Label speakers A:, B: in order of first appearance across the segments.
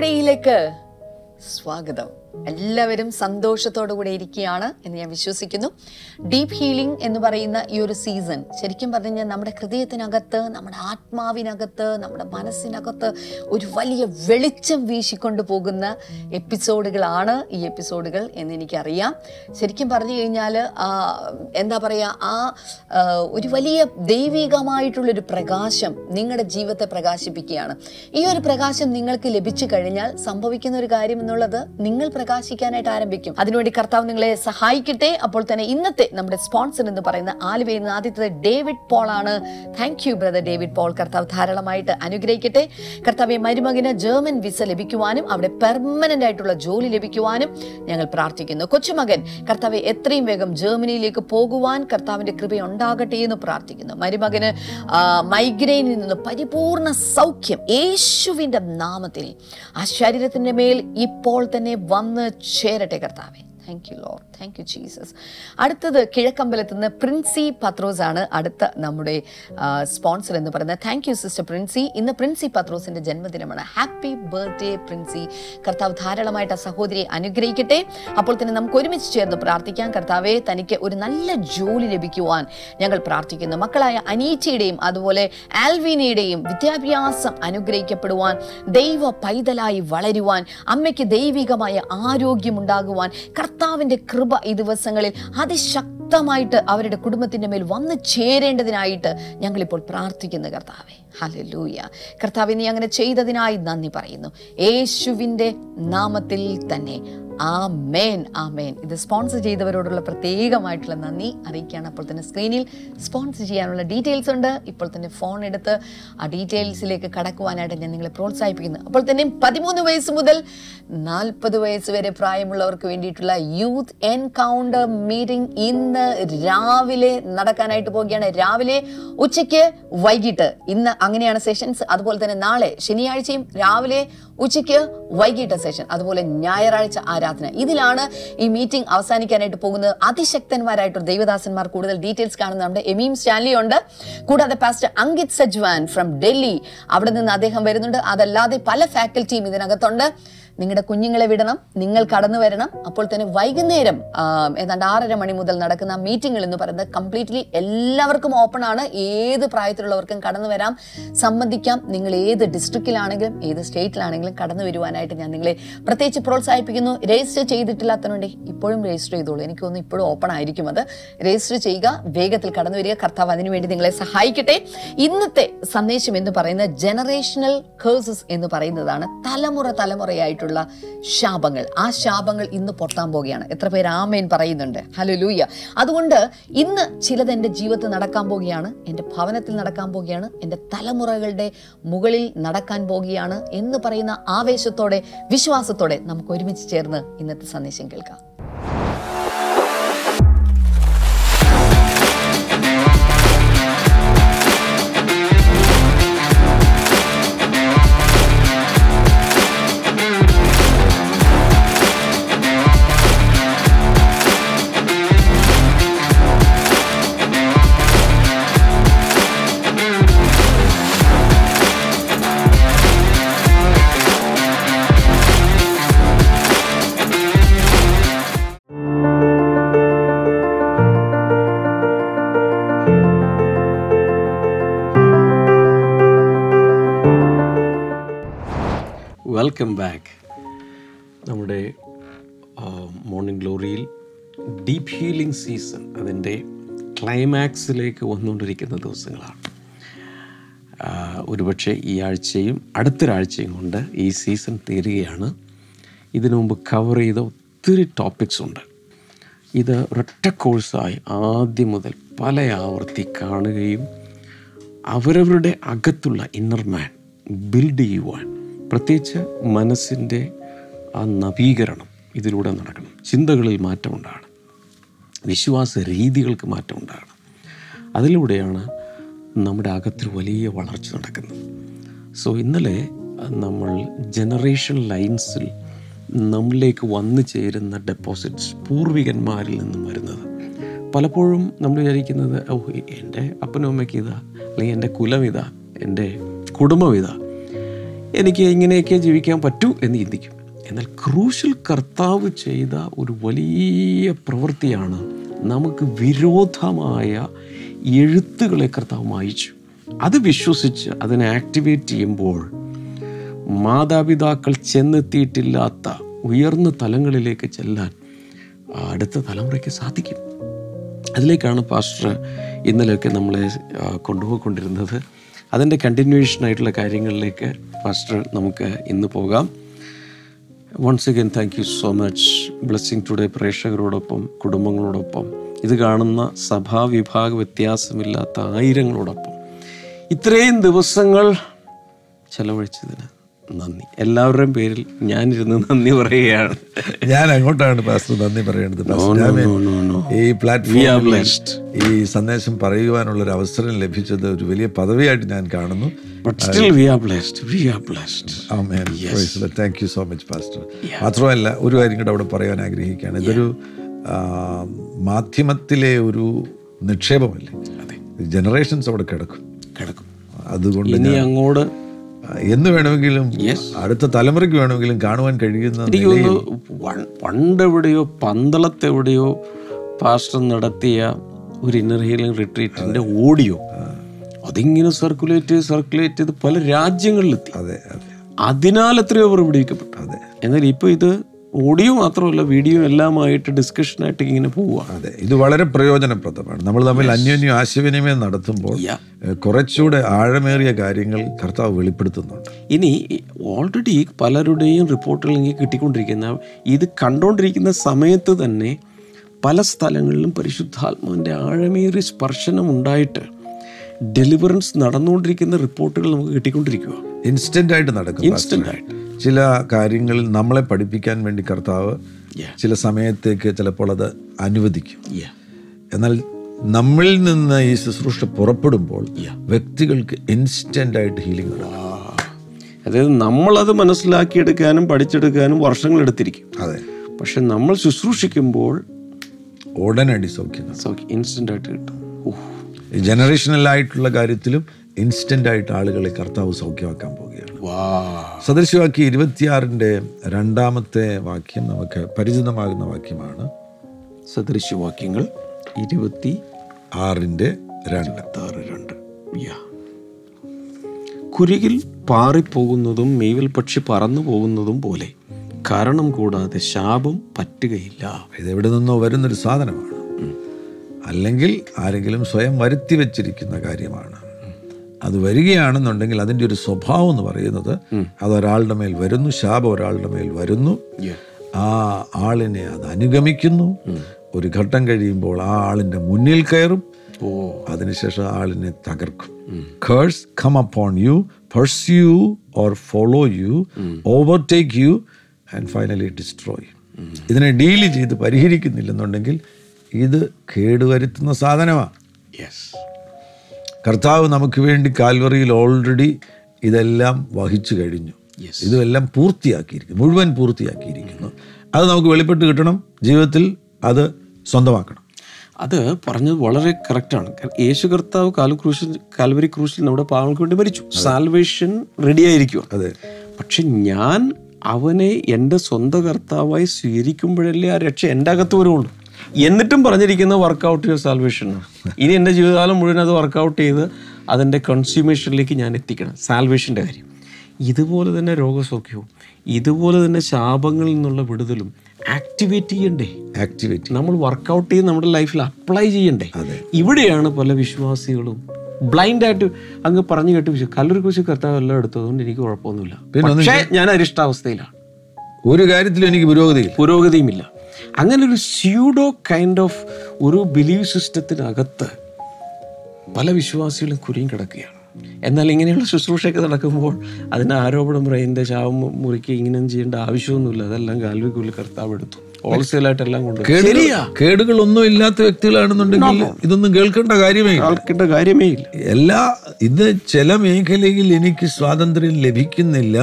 A: ടുഡേയിലേക്ക് സ്വാഗതം. എല്ലാവരും സന്തോഷത്തോടു കൂടെ ഇരിക്കുകയാണ് എന്ന് ഞാൻ വിശ്വസിക്കുന്നു. ഡീപ്പ് ഹീലിംഗ് എന്ന് പറയുന്ന ഈ ഒരു സീസൺ ശരിക്കും പറഞ്ഞു കഴിഞ്ഞാൽ നമ്മുടെ ഹൃദയത്തിനകത്ത് നമ്മുടെ ആത്മാവിനകത്ത് നമ്മുടെ മനസ്സിനകത്ത് ഒരു വലിയ വെളിച്ചം വീശിക്കൊണ്ട് പോകുന്ന എപ്പിസോഡുകളാണ് ഈ എപ്പിസോഡുകൾ എന്ന് എനിക്കറിയാം. ശരിക്കും പറഞ്ഞു കഴിഞ്ഞാൽ എന്താ പറയുക ആ ഒരു വലിയ ദൈവികമായിട്ടുള്ളൊരു പ്രകാശം നിങ്ങളുടെ ജീവിതത്തെ പ്രകാശിപ്പിക്കുകയാണ്. ഈ ഒരു പ്രകാശം നിങ്ങൾക്ക് ലഭിച്ചു കഴിഞ്ഞാൽ സംഭവിക്കുന്ന ഒരു കാര്യം എന്നുള്ളത് നിങ്ങൾ പ്രകാശിക്കാനായിട്ട് ആരംഭിക്കും. അതിനുവേണ്ടി കർത്താവ് നിങ്ങളെ സഹായിക്കട്ടെ. അപ്പോൾ തന്നെ ഇന്നത്തെ നമ്മുടെ സ്പോൺസർ എന്ന് പറയുന്ന ആലുവയിൽ നിന്ന് ആദ്യത്തെ ഡേവിഡ് പോൾ ആണ്. Thank you brother David Paul. കർത്താവ് ധാരാളമായിട്ട് അനുഗ്രഹിക്കട്ടെ. കർത്താവ് മരുമകന് ജർമ്മൻ വിസ ലഭിക്കുവാനും അവിടെ പെർമനന്റ് ആയിട്ടുള്ള ജോലി ലഭിക്കുവാനും ഞങ്ങൾ പ്രാർത്ഥിക്കുന്നു. കൊച്ചുമകൻ കർത്താവ് എത്രയും വേഗം ജർമ്മനിയിലേക്ക് പോകുവാൻ കർത്താവിന്റെ കൃപ ഉണ്ടാകട്ടെ എന്ന് പ്രാർത്ഥിക്കുന്നു. മരുമകന് മൈഗ്രെയിനിൽ നിന്ന് പരിപൂർണ സൗഖ്യം യേശുവിന്റെ നാമത്തിൽ. ആ ശരീരത്തിന്റെ മേൽ ഇപ്പോൾ തന്നെ വന്ന് ചേരട്ടെ കർത്താവെ. Thank you Lord thank you Jesus അടുത്തത് കിഴക്കമ്പലത്ത് നിന്ന് പ്രിൻസി പത്രോസ് ആണ് അടുത്ത നമ്മുടെ സ്പോൺസർ എന്ന് പറയുന്നത്. Thank you sister Princy. ഇന്ന് പ്രിൻസി പത്രോസിന്റെ ജന്മദിനമാണ്. Happy birthday Princy. കർത്താവ് ധാരാളമായിട്ട് ആ സഹോദരിയെ അനുഗ്രഹിക്കട്ടെ. അപ്പോൾ തന്നെ നമുക്ക് ഒരുമിച്ച് ചേർന്ന് പ്രാർത്ഥിക്കാം. കർത്താവെ തനിക്ക് ഒരു നല്ല ജോലി ലഭിക്കുവാൻ ഞങ്ങൾ പ്രാർത്ഥിക്കുന്നു. മക്കളായ അനീച്ചയുടെയും അതുപോലെ ആൽവിനയുടെയും വിദ്യാഭ്യാസം അനുഗ്രഹിക്കപ്പെടുവാൻ ദൈവ പൈതലായി വളരുവാൻ അമ്മയ്ക്ക് ദൈവികമായ ആരോഗ്യം ഉണ്ടാകുവാൻ കർത്താവിന്റെ കൃപ ഈ ദിവസങ്ങളിൽ അതിശക്തമായിട്ട് അവരുടെ കുടുംബത്തിന്റെ മേൽ വന്നു ചേരേണ്ടതിനായിട്ട് ഞങ്ങളിപ്പോൾ പ്രാർത്ഥിക്കുന്നു കർത്താവെ. ഹലലൂയ കർത്താവിനെ അങ്ങനെ ചെയ്തതിനായി നന്ദി പറയുന്നു. യേശുവിന്റെ നാമത്തിൽ തന്നെ. ആമേൻ മേൻ ഇത് സ്പോൺസർ ചെയ്തവരോടുള്ള പ്രത്യേകമായിട്ടുള്ള നന്ദി അറിയിക്കുകയാണ്. അപ്പോൾ തന്നെ സ്ക്രീനിൽ സ്പോൺസർ ചെയ്യാനുള്ള ഡീറ്റെയിൽസ് ഉണ്ട്. ഇപ്പോൾ തന്നെ ഫോൺ എടുത്ത് ആ ഡീറ്റെയിൽസിലേക്ക് കടക്കുവാനായിട്ട് ഞാൻ നിങ്ങളെ പ്രോത്സാഹിപ്പിക്കുന്നു. അപ്പോൾ തന്നെ പതിമൂന്ന് വയസ്സ് മുതൽ നാൽപ്പത് വയസ്സ് വരെ പ്രായമുള്ളവർക്ക് വേണ്ടിയിട്ടുള്ള യൂത്ത് എൻകൗണ്ടർ മീറ്റിംഗ് ഇന്ന് രാവിലെ നടക്കാനായിട്ട് പോവുകയാണ്. രാവിലെ ഉച്ചയ്ക്ക് വൈകിട്ട് ഇന്ന് അങ്ങനെയാണ് സെഷൻസ് അതുപോലെ തന്നെ നാളെ ശനിയാഴ്ചയും രാവിലെ ഉച്ചയ്ക്ക് വൈകിട്ട് സെഷൻ അതുപോലെ ഞായറാഴ്ച ആരാധന. ഇതിലാണ് ഈ മീറ്റിംഗ് അവസാനിക്കാനായിട്ട് പോകുന്നത്. അതിശക്തന്മാരായിട്ടുള്ള ദൈവദാസന്മാർ കൂടുതൽ ഡീറ്റെയിൽസ് കാണുന്ന നമ്മുടെ എമീം സ്റ്റാൻലി ഉണ്ട് കൂടാതെ പാസ്റ്റർ അങ്കിത് സജ്വാൻ ഫ്രം ഡൽഹി. അവിടെ നിന്ന് അദ്ദേഹം വരുന്നുണ്ട്. അതല്ലാതെ പല ഫാക്കൽറ്റിയും ഇതിനകത്തുണ്ട്. നിങ്ങളുടെ കുഞ്ഞുങ്ങളെ വിടണം നിങ്ങൾ കടന്നു വരണം. അപ്പോൾ തന്നെ വൈകുന്നേരം ഏതാണ്ട് ആറര മണി മുതൽ നടക്കുന്ന മീറ്റിംഗുകൾ എന്ന് പറയുന്നത് കംപ്ലീറ്റ്ലി എല്ലാവർക്കും ഓപ്പൺ ആണ്. ഏത് പ്രായത്തിലുള്ളവർക്കും കടന്നു വരാം. സംബന്ധിക്കാം നിങ്ങൾ ഏത് ഡിസ്ട്രിക്റ്റിലാണെങ്കിലും ഏത് സ്റ്റേറ്റിലാണെങ്കിലും കടന്നു വരുവാനായിട്ട് ഞാൻ നിങ്ങളെ പ്രത്യേകിച്ച് പ്രോത്സാഹിപ്പിക്കുന്നു. രജിസ്റ്റർ ചെയ്തിട്ടില്ലാത്തതുകൊണ്ട് ഇപ്പോഴും രജിസ്റ്റർ ചെയ്തോളൂ. എനിക്ക് തോന്നുന്നു ഇപ്പോഴും ഓപ്പൺ ആയിരിക്കും അത്. രജിസ്റ്റർ ചെയ്യുക വേഗത്തിൽ കടന്നു വരിക. കർത്താവ് അതിനുവേണ്ടി നിങ്ങളെ സഹായിക്കട്ടെ. ഇന്നത്തെ സന്ദേശം എന്ന് പറയുന്ന ജനറേഷണൽ കേഴ്സസ് എന്ന് പറയുന്നതാണ്. തലമുറ തലമുറയായിട്ടുള്ള ശാപങ്ങൾ. ആ ശാപങ്ങൾ ഇന്ന് പൊട്ടാൻ പോവുകയാണ്. എത്ര പേര് ആമേൻ പറയുന്നുണ്ട്. ഹലോ ലൂയ അതുകൊണ്ട് ഇന്ന് ചിലത് എന്റെ ജീവിതത്തിൽ നടക്കാൻ പോവുകയാണ് എന്റെ ഭവനത്തിൽ നടക്കാൻ പോവുകയാണ് എന്റെ തലമുറകളുടെ മുകളിൽ നടക്കാൻ പോവുകയാണ് എന്ന് പറയുന്ന ആവേശത്തോടെ വിശ്വാസത്തോടെ നമുക്ക് ഒരുമിച്ച് ചേർന്ന് ഇന്നത്തെ സന്ദേശം കേൾക്കാം.
B: വെൽക്കം ബാക്ക് നമ്മുടെ മോർണിംഗ് ഗ്ലോറിയിൽ ഡീപ്പ് ഹീലിംഗ് സീസൺ അതിന്റെ ക്ലൈമാക്സിലേക്ക് വന്നുകൊണ്ടിരിക്കുന്ന ദിവസങ്ങളാണ്. ഒരുപക്ഷെ ഈ ആഴ്ചയും അടുത്തൊരാഴ്ചയും കൊണ്ട് ഈ സീസൺ തീരുകയാണ്. ഇതിനു മുമ്പ് കവർ ചെയ്ത ഒത്തിരി ടോപ്പിക്സ് ഉണ്ട്. ഇത് ഒരൊറ്റ കോഴ്സായി ആദ്യം മുതൽ പല ആവർത്തി കാണുകയും അവരവരുടെ അകത്തുള്ള ഇന്നർ മാൻ ബിൽഡ് ചെയ്യുവാൻ പ്രത്യേകിച്ച് മനസ്സിന്റെ ആ നവീകരണം ഇതിലൂടെ നടക്കണം. ചിന്തകളിൽ മാറ്റമുണ്ടാകണം. വിശ്വാസ രീതികൾക്ക് മാറ്റമുണ്ടാകണം. അതിലൂടെയാണ് നമ്മുടെ അകത്തിൽ വലിയ വളർച്ച നടക്കുന്നത്. സോ ഇന്നലെ നമ്മൾ ജനറേഷൻ ലൈൻസിൽ നമ്മളിലേക്ക് വന്നു ചേരുന്ന ഡെപ്പോസിറ്റ്സ് പൂർവികന്മാരിൽ നിന്നും വരുന്നത്. പലപ്പോഴും നമ്മൾ വിചാരിക്കുന്നത് ഓ എന്റെ അപ്പനും അമ്മയ്ക്ക് ഇതാ അല്ലെങ്കിൽ എന്റെ കുലം ഇതാ എന്റെ കുടുംബം ഇതാ. എനിക്ക് ഇങ്ങനെയൊക്കെ ജീവിക്കാൻ പറ്റൂ എന്ന് ചിന്തിക്കും. എന്നാൽ ക്രൂശിൽ കർത്താവ് ചെയ്ത ഒരു വലിയ പ്രവൃത്തിയാണ് നമുക്ക് വിരോധമായ എഴുത്തുകളെ കർത്താവ് മായിച്ചു. അത് വിശ്വസിച്ച് അതിനെ ആക്ടിവേറ്റ് ചെയ്യുമ്പോൾ മാതാപിതാക്കൾ ചെന്നെത്തിയിട്ടില്ലാത്ത ഉയർന്ന തലങ്ങളിലേക്ക് ചെല്ലാൻ അടുത്ത തലമുറയ്ക്ക് സാധിക്കും. അതിലേക്കാണ് പാസ്റ്റർ ഇന്നലെയൊക്കെ നമ്മളെ കൊണ്ടുപോയിക്കൊണ്ടിരുന്നത്. അതിന്റെ കണ്ടിന്യൂവേഷൻ ആയിട്ടുള്ള കാര്യങ്ങളിലേക്ക് ഫാസ്റ്റർ നമുക്ക് ഇന്ന് പോകാം. Once again thank you so much blessing today പ്രേക്ഷകരോടൊപ്പം കുടുംബങ്ങളോടൊപ്പം. ഇത് കാണുന്ന സഭാവിഭാഗ വ്യത്യാസമില്ലാത്ത ആയിരങ്ങളോടൊപ്പം. ഇത്രയും ദിവസങ്ങൾ ചെലവഴിച്ചതിന് നന്ദി. എല്ലാവരുടെയും പേരിൽ ഞാനിരുന്ന് നന്ദി പറയുകയാണ്.
C: ഞാൻ അങ്ങോട്ടാണ് പാസ്റ്റർ നന്ദി പറയേണ്ടത്. ഈ
B: We are
C: പ്ലാറ്റ്ഫോമിൽ
B: blessed.
C: ഈ സന്ദേശം പറയുവാനുള്ള ഒരു അവസരം ലഭിച്ചത് ഒരു വലിയ പദവിയായിട്ട് ഞാൻ കാണുന്നു. Thank you so much pastor മാത്രമല്ല ഒരു കാര്യം കൂടെ അവിടെ പറയാൻ ആഗ്രഹിക്കുകയാണ്. ഇതൊരു മാധ്യമത്തിലെ ഒരു നിക്ഷേപമല്ലേ? ജനറേഷൻസ് അവിടെ കിടക്കും.
B: കിടക്കും.
C: അതുകൊണ്ട്
B: ഇനി അങ്ങോട്ട്
C: എന്ന് വേണമെങ്കിലും അടുത്ത തലമുറയ്ക്ക് വേണമെങ്കിലും കാണുവാൻ കഴിയുന്ന
B: എനിക്ക് തോന്നുന്നു പണ്ടെവിടെയോ പന്തളത്തെവിടെയോ പാസ്റ്റർ നടത്തിയ ഒരു ഇന്നർ ഹീലിംഗ് റിട്രീറ്റിന്റെ ഓഡിയോ. അതിങ്ങനെ സർക്കുലേറ്റ് സർക്കുലേറ്റ് ചെയ്ത് പല രാജ്യങ്ങളിലെത്തി.
C: അതെ അതെ.
B: അതിനാൽ എത്രയോ
C: അതെ.
B: എന്നാൽ ഇപ്പോൾ ഇത് ഓഡിയോ മാത്രമല്ല വീഡിയോ എല്ലാമായിട്ട് ഡിസ്കഷനായിട്ട് ഇങ്ങനെ പോവുക
C: അതെ ഇത് വളരെ പ്രയോജനപ്രദമാണ്. നമ്മൾ തമ്മിൽ അന്യോന്യം ആശയവിനിമയം നടത്തുമ്പോൾ. കുറച്ചുകൂടെ ആഴമേറിയ കാര്യങ്ങൾ കർത്താവ് വെളിപ്പെടുത്തുന്നുണ്ട്.
B: ഇനി ഓൾറെഡി പലരുടെയും റിപ്പോർട്ടുകൾ എനിക്ക് കിട്ടിക്കൊണ്ടിരിക്കുന്ന ഇത് കണ്ടുകൊണ്ടിരിക്കുന്ന സമയത്ത് തന്നെ പല സ്ഥലങ്ങളിലും പരിശുദ്ധാത്മാവിന്റെ ആഴമേറിയ സ്പർശനം ഉണ്ടായിട്ട് ഡെലിവറൻസ് നടന്നുകൊണ്ടിരിക്കുന്ന റിപ്പോർട്ടുകൾ നമുക്ക് കിട്ടിക്കൊണ്ടിരിക്കുക
C: ഇൻസ്റ്റന്റ് ആയിട്ട് നടക്കും
B: ഇൻസ്റ്റന്റ് ആയിട്ട്.
C: ചില കാര്യങ്ങളിൽ നമ്മളെ പഠിപ്പിക്കാൻ വേണ്ടി കർത്താവ് ചില സമയത്തേക്ക് ചിലപ്പോൾ അത് അനുവദിക്കും. എന്നാൽ നമ്മളിൽ നിന്ന് ഈ ശുശ്രൂഷ പുറപ്പെടുമ്പോൾ വ്യക്തികൾക്ക് ഇൻസ്റ്റന്റ് ആയിട്ട് ഹീലിംഗ് നടക്കും.
B: അതായത് നമ്മളത് മനസ്സിലാക്കിയെടുക്കാനും പഠിച്ചെടുക്കാനും വർഷങ്ങൾ എടുത്തിരിക്കും.
C: അതെ.
B: പക്ഷെ നമ്മൾ ശുശ്രൂഷിക്കുമ്പോൾ
C: ഉടനടി സൗഖ്യം സൗഖ്യം
B: ഇൻസ്റ്റന്റ് ആയിട്ട് കിട്ടും. ഉഹ്.
C: ആയിട്ടുള്ള കാര്യത്തിലും ഇൻസ്റ്റന്റ് ആയിട്ട് ആളുകളെ കർത്താവ് സൗഖ്യമാക്കാൻ പോവുകയാണ്.
B: വാ
C: സദൃശവാക്യം ഇരുപത്തിയാറിന്റെ രണ്ടാമത്തെ വാക്യം നമുക്ക് പരിചിതമാകുന്ന വാക്യമാണ്.
B: സദൃശവാക്യങ്ങൾ ഇരുപത്തി
C: ആറിന്റെ രണ്ട്.
B: ആറ് രണ്ട്. കുരുകിൽ പാറിപ്പോകുന്നതും മേവിൽ പക്ഷി പറന്നു പോകുന്നതും പോലെ കാരണം കൂടാതെ ശാപം പറ്റുകയില്ല.
C: ഇത് ഇതെവിടെ നിന്നോ വരുന്നൊരു സാധനമാണ്. അല്ലെങ്കിൽ ആരെങ്കിലും സ്വയം വരുത്തി വെച്ചിരിക്കുന്ന കാര്യമാണ്. അത് വരികയാണെന്നുണ്ടെങ്കിൽ അതിന്റെ ഒരു സ്വഭാവം എന്ന് പറയുന്നത് അത് ഒരാളുടെ മേൽ വരുന്നു ശാപം ഒരാളുടെ മേൽ വരുന്നു. ആ ആളിനെ അത് അനുഗമിക്കുന്നു. ഒരു ഘട്ടം കഴിയുമ്പോൾ ആ ആളിന്റെ മുന്നിൽ കയറും. അതിനുശേഷം ആളിനെ തകർക്കും. Curse come upon you pursue or follow you overtake you and finally destroy ഇതിനെ ഡീൽ ചെയ്ത് പരിഹരിക്കുന്നില്ലെന്നുണ്ടെങ്കിൽ ഇത് കേടുവരുത്തുന്ന സാധനമാണ്
B: യെസ്
C: കർത്താവ് നമുക്ക് വേണ്ടി കാൽവറിയിൽ ഓൾറെഡി ഇതെല്ലാം വഹിച്ചു കഴിഞ്ഞു. ഇതെല്ലാം പൂർത്തിയാക്കിയിരിക്കുന്നു മുഴുവൻ പൂർത്തിയാക്കിയിരിക്കുന്നു. അത് നമുക്ക് വെളിപ്പെട്ട് കിട്ടണം ജീവിതത്തിൽ അത് സ്വന്തമാക്കണം.
B: അത് പറഞ്ഞത് വളരെ കറക്റ്റാണ് യേശു കർത്താവ് കാലു ക്രൂശിൽ കാൽവരി ക്രൂശിൽ നമ്മുടെ പാവങ്ങൾക്ക് വേണ്ടി മരിച്ചു. സാൽവേഷൻ റെഡി ആയിരിക്കും
C: അതെ.
B: പക്ഷെ ഞാൻ അവനെ എന്റെ സ്വന്തം കർത്താവായി സ്വീകരിക്കുമ്പോഴല്ലേ ആ രക്ഷ എന്റെ അകത്ത് വരുള്ളൂ. എന്നിട്ടും പറഞ്ഞിരിക്കുന്നത് വർക്കൗട്ട് യുവർ സാൽവേഷൻ ഇനി എന്റെ ജീവിതകാലം മുഴുവൻ അത് വർക്കൗട്ട് ചെയ്ത് അതിന്റെ കൺസ്യൂമേഷനിലേക്ക് ഞാൻ എത്തിക്കണം. സാൽവേഷന്റെ കാര്യം. ഇതുപോലെ തന്നെ രോഗസൗഖ്യവും ഇതുപോലെ തന്നെ ശാപങ്ങളിൽ നിന്നുള്ള വിടുതലും ആക്ടിവേറ്റ് ചെയ്യണ്ടേ?
C: ആക്ടിവേറ്റ്
B: നമ്മൾ വർക്കൗട്ട് ചെയ്ത് നമ്മുടെ ലൈഫിൽ അപ്ലൈ ചെയ്യണ്ടേ? ഇവിടെയാണ് പല വിശ്വാസികളും ബ്ലൈൻഡ് ആയിട്ട് അങ്ങ് പറഞ്ഞു കേട്ട് വിശ്വ കല്ലൂർ കുശി കർത്താവ് എല്ലാം എടുത്തതുകൊണ്ട് എനിക്ക് കുഴപ്പമൊന്നുമില്ല. പക്ഷേ ഞാൻ അരിഷ്ടാവസ്ഥയിലാണ്.
C: ഒരു കാര്യത്തിലും എനിക്ക് പുരോഗതിയില്ല.
B: പുരോഗതിയുമില്ല. അങ്ങനെ ഒരു സ്യൂഡോ കൈൻഡ് ഓഫ് ഒരു ബിലീവ് സിസ്റ്റത്തിനകത്ത് പല വിശ്വാസികളും കുരിയും കിടക്കുകയാണ്. എന്നാൽ ഇങ്ങനെയുള്ള ശുശ്രൂഷയൊക്കെ നടക്കുമ്പോൾ അതിന് ആരോപണം പറയുന്നത് ശാപം മുറിക്കുക ഇങ്ങനെ ചെയ്യേണ്ട ആവശ്യമൊന്നുമില്ല അതെല്ലാം കാൽവിക്കുള്ളിൽ കർത്താവ് എടുത്തു. ഹോൾസെയിലായിട്ടെല്ലാം കൊണ്ട് ശരിയാ.
C: കേടുകളൊന്നും ഇല്ലാത്ത വ്യക്തികളാണെന്നുണ്ടെങ്കിൽ ഇതൊന്നും കേൾക്കേണ്ട കാര്യമേ
B: കേൾക്കേണ്ട കാര്യമേ ഇല്ല.
C: എല്ലാ ഇത് ചില മേഖലയിൽ എനിക്ക് സ്വാതന്ത്ര്യം ലഭിക്കുന്നില്ല.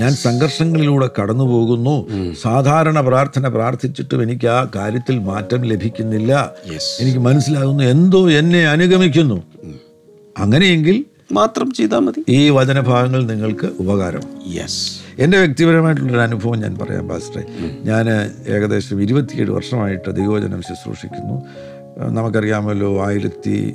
C: ഞാൻ സംഘർഷങ്ങളിലൂടെ കടന്നു പോകുന്നു സാധാരണ പ്രാർത്ഥന പ്രാർത്ഥിച്ചിട്ടും എനിക്ക് ആ കാര്യത്തിൽ മാറ്റം ലഭിക്കുന്നില്ല. എനിക്ക് മനസ്സിലാകുന്നു. എന്തോ എന്നെ അനുഗമിക്കുന്നു. അങ്ങനെയെങ്കിൽ
B: മാത്രം ചെയ്താൽ മതി.
C: ഈ വചനഭാഗങ്ങൾ നിങ്ങൾക്ക് ഉപകാരം
B: യെസ്
C: എന്റെ വ്യക്തിപരമായിട്ടുള്ളൊരു അനുഭവം ഞാൻ പറയാം പാസ്റ്ററെ. ഞാൻ ഏകദേശം ഇരുപത്തിയേഴ് വർഷമായിട്ട് ദൈവജനം ശുശ്രൂഷിക്കുന്നു. നമുക്കറിയാമല്ലോ ആയിരത്തി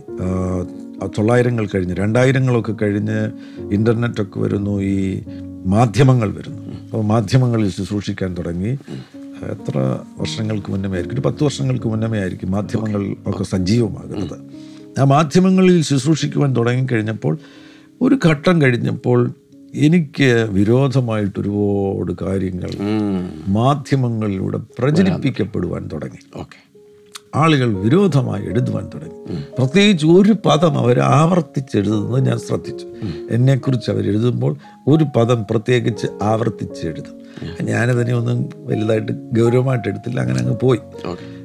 C: തൊള്ളായിരങ്ങൾ കഴിഞ്ഞ് രണ്ടായിരങ്ങളൊക്കെ കഴിഞ്ഞ് ഇന്റർനെറ്റൊക്കെ വരുന്നു ഈ മാധ്യമങ്ങൾ വരുന്നു. അപ്പോൾ മാധ്യമങ്ങളിൽ ശുശ്രൂഷിക്കാൻ തുടങ്ങി. എത്ര വർഷങ്ങൾക്ക് മുന്നമേ ആയിരിക്കും ഒരു പത്ത് വർഷങ്ങൾക്ക് മുന്നമേ ആയിരിക്കും മാധ്യമങ്ങൾ ഒക്കെ സജീവമാകുന്നത്. ആ മാധ്യമങ്ങളിൽ ശുശ്രൂഷിക്കുവാൻ തുടങ്ങിക്കഴിഞ്ഞപ്പോൾ ഒരു ഘട്ടം കഴിഞ്ഞപ്പോൾ എനിക്ക് വിരോധമായിട്ട് ഒരുപാട് കാര്യങ്ങൾ മാധ്യമങ്ങളിലൂടെ പ്രചരിപ്പിക്കപ്പെടുവാൻ തുടങ്ങി.
B: ഓക്കെ.
C: ആളുകൾ വിരോധമായി എഴുതുവാൻ തുടങ്ങി. പ്രത്യേകിച്ച് ഒരു പദം അവർ ആവർത്തിച്ചെഴുതുന്നത് ഞാൻ ശ്രദ്ധിച്ചു. എന്നെക്കുറിച്ച് അവർ എഴുതുമ്പോൾ ഒരു പദം പ്രത്യേകിച്ച് ആവർത്തിച്ച് എഴുതും. ഞാനതിനെ ഒന്നും വലുതായിട്ട് ഗൗരവമായിട്ട് എടുത്തില്ല അങ്ങനെ അങ്ങ് പോയി.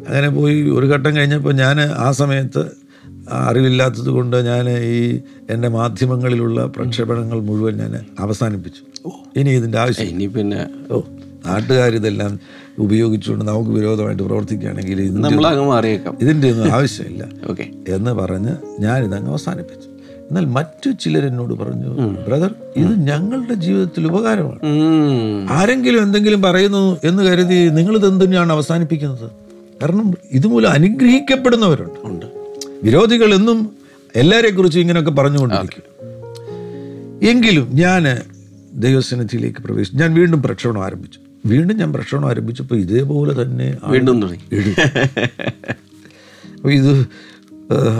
C: അങ്ങനെ പോയി ഒരു ഘട്ടം കഴിഞ്ഞപ്പോൾ ഞാൻ ആ സമയത്ത് അറിവില്ലാത്തത് കൊണ്ട് ഞാൻ ഈ എന്റെ മാധ്യമങ്ങളിലുള്ള പ്രക്ഷേപണങ്ങൾ മുഴുവൻ ഞാൻ അവസാനിപ്പിച്ചു. ഇനി ഇതിന്റെ ആവശ്യം
B: ഇനി പിന്നെ
C: ഓ നാട്ടുകാരിതെല്ലാം ഉപയോഗിച്ചുകൊണ്ട് നമുക്ക് വിരോധമായിട്ട് പ്രവർത്തിക്കുകയാണെങ്കിൽ ഇതിന്റെ ഒന്നും ആവശ്യമില്ല.
B: ഓക്കെ.
C: എന്ന് പറഞ്ഞ് ഞാനിതങ്ങ് അവസാനിപ്പിച്ചു. എന്നാൽ മറ്റു ചിലരെന്നോട് പറഞ്ഞു ബ്രദർ ഇത് ഞങ്ങളുടെ ജീവിതത്തിൽ ഉപകാരമാണ്. ആരെങ്കിലും എന്തെങ്കിലും പറയുന്നു എന്ന് കരുതി നിങ്ങളിത് എന്തിനാണ് അവസാനിപ്പിക്കുന്നത്? കാരണം ഇതുമൂലം അനുഗ്രഹിക്കപ്പെടുന്നവരുണ്ട്.
B: ഉണ്ട്.
C: വിരോധികൾ എന്നും എല്ലാരെ കുറിച്ചും ഇങ്ങനെയൊക്കെ പറഞ്ഞുകൊണ്ടിരിക്കും. എങ്കിലും ഞാൻ ദൈവസന്നിധിയിലേക്ക് പ്രവേശിച്ചു. ഞാൻ വീണ്ടും പ്രക്ഷോഭം ആരംഭിച്ചു. വീണ്ടും ഞാൻ പ്രക്ഷോഭം ആരംഭിച്ചപ്പോൾ ഇതേപോലെ തന്നെ
B: വീണ്ടും തുടങ്ങി.
C: അപ്പോൾ ഇത്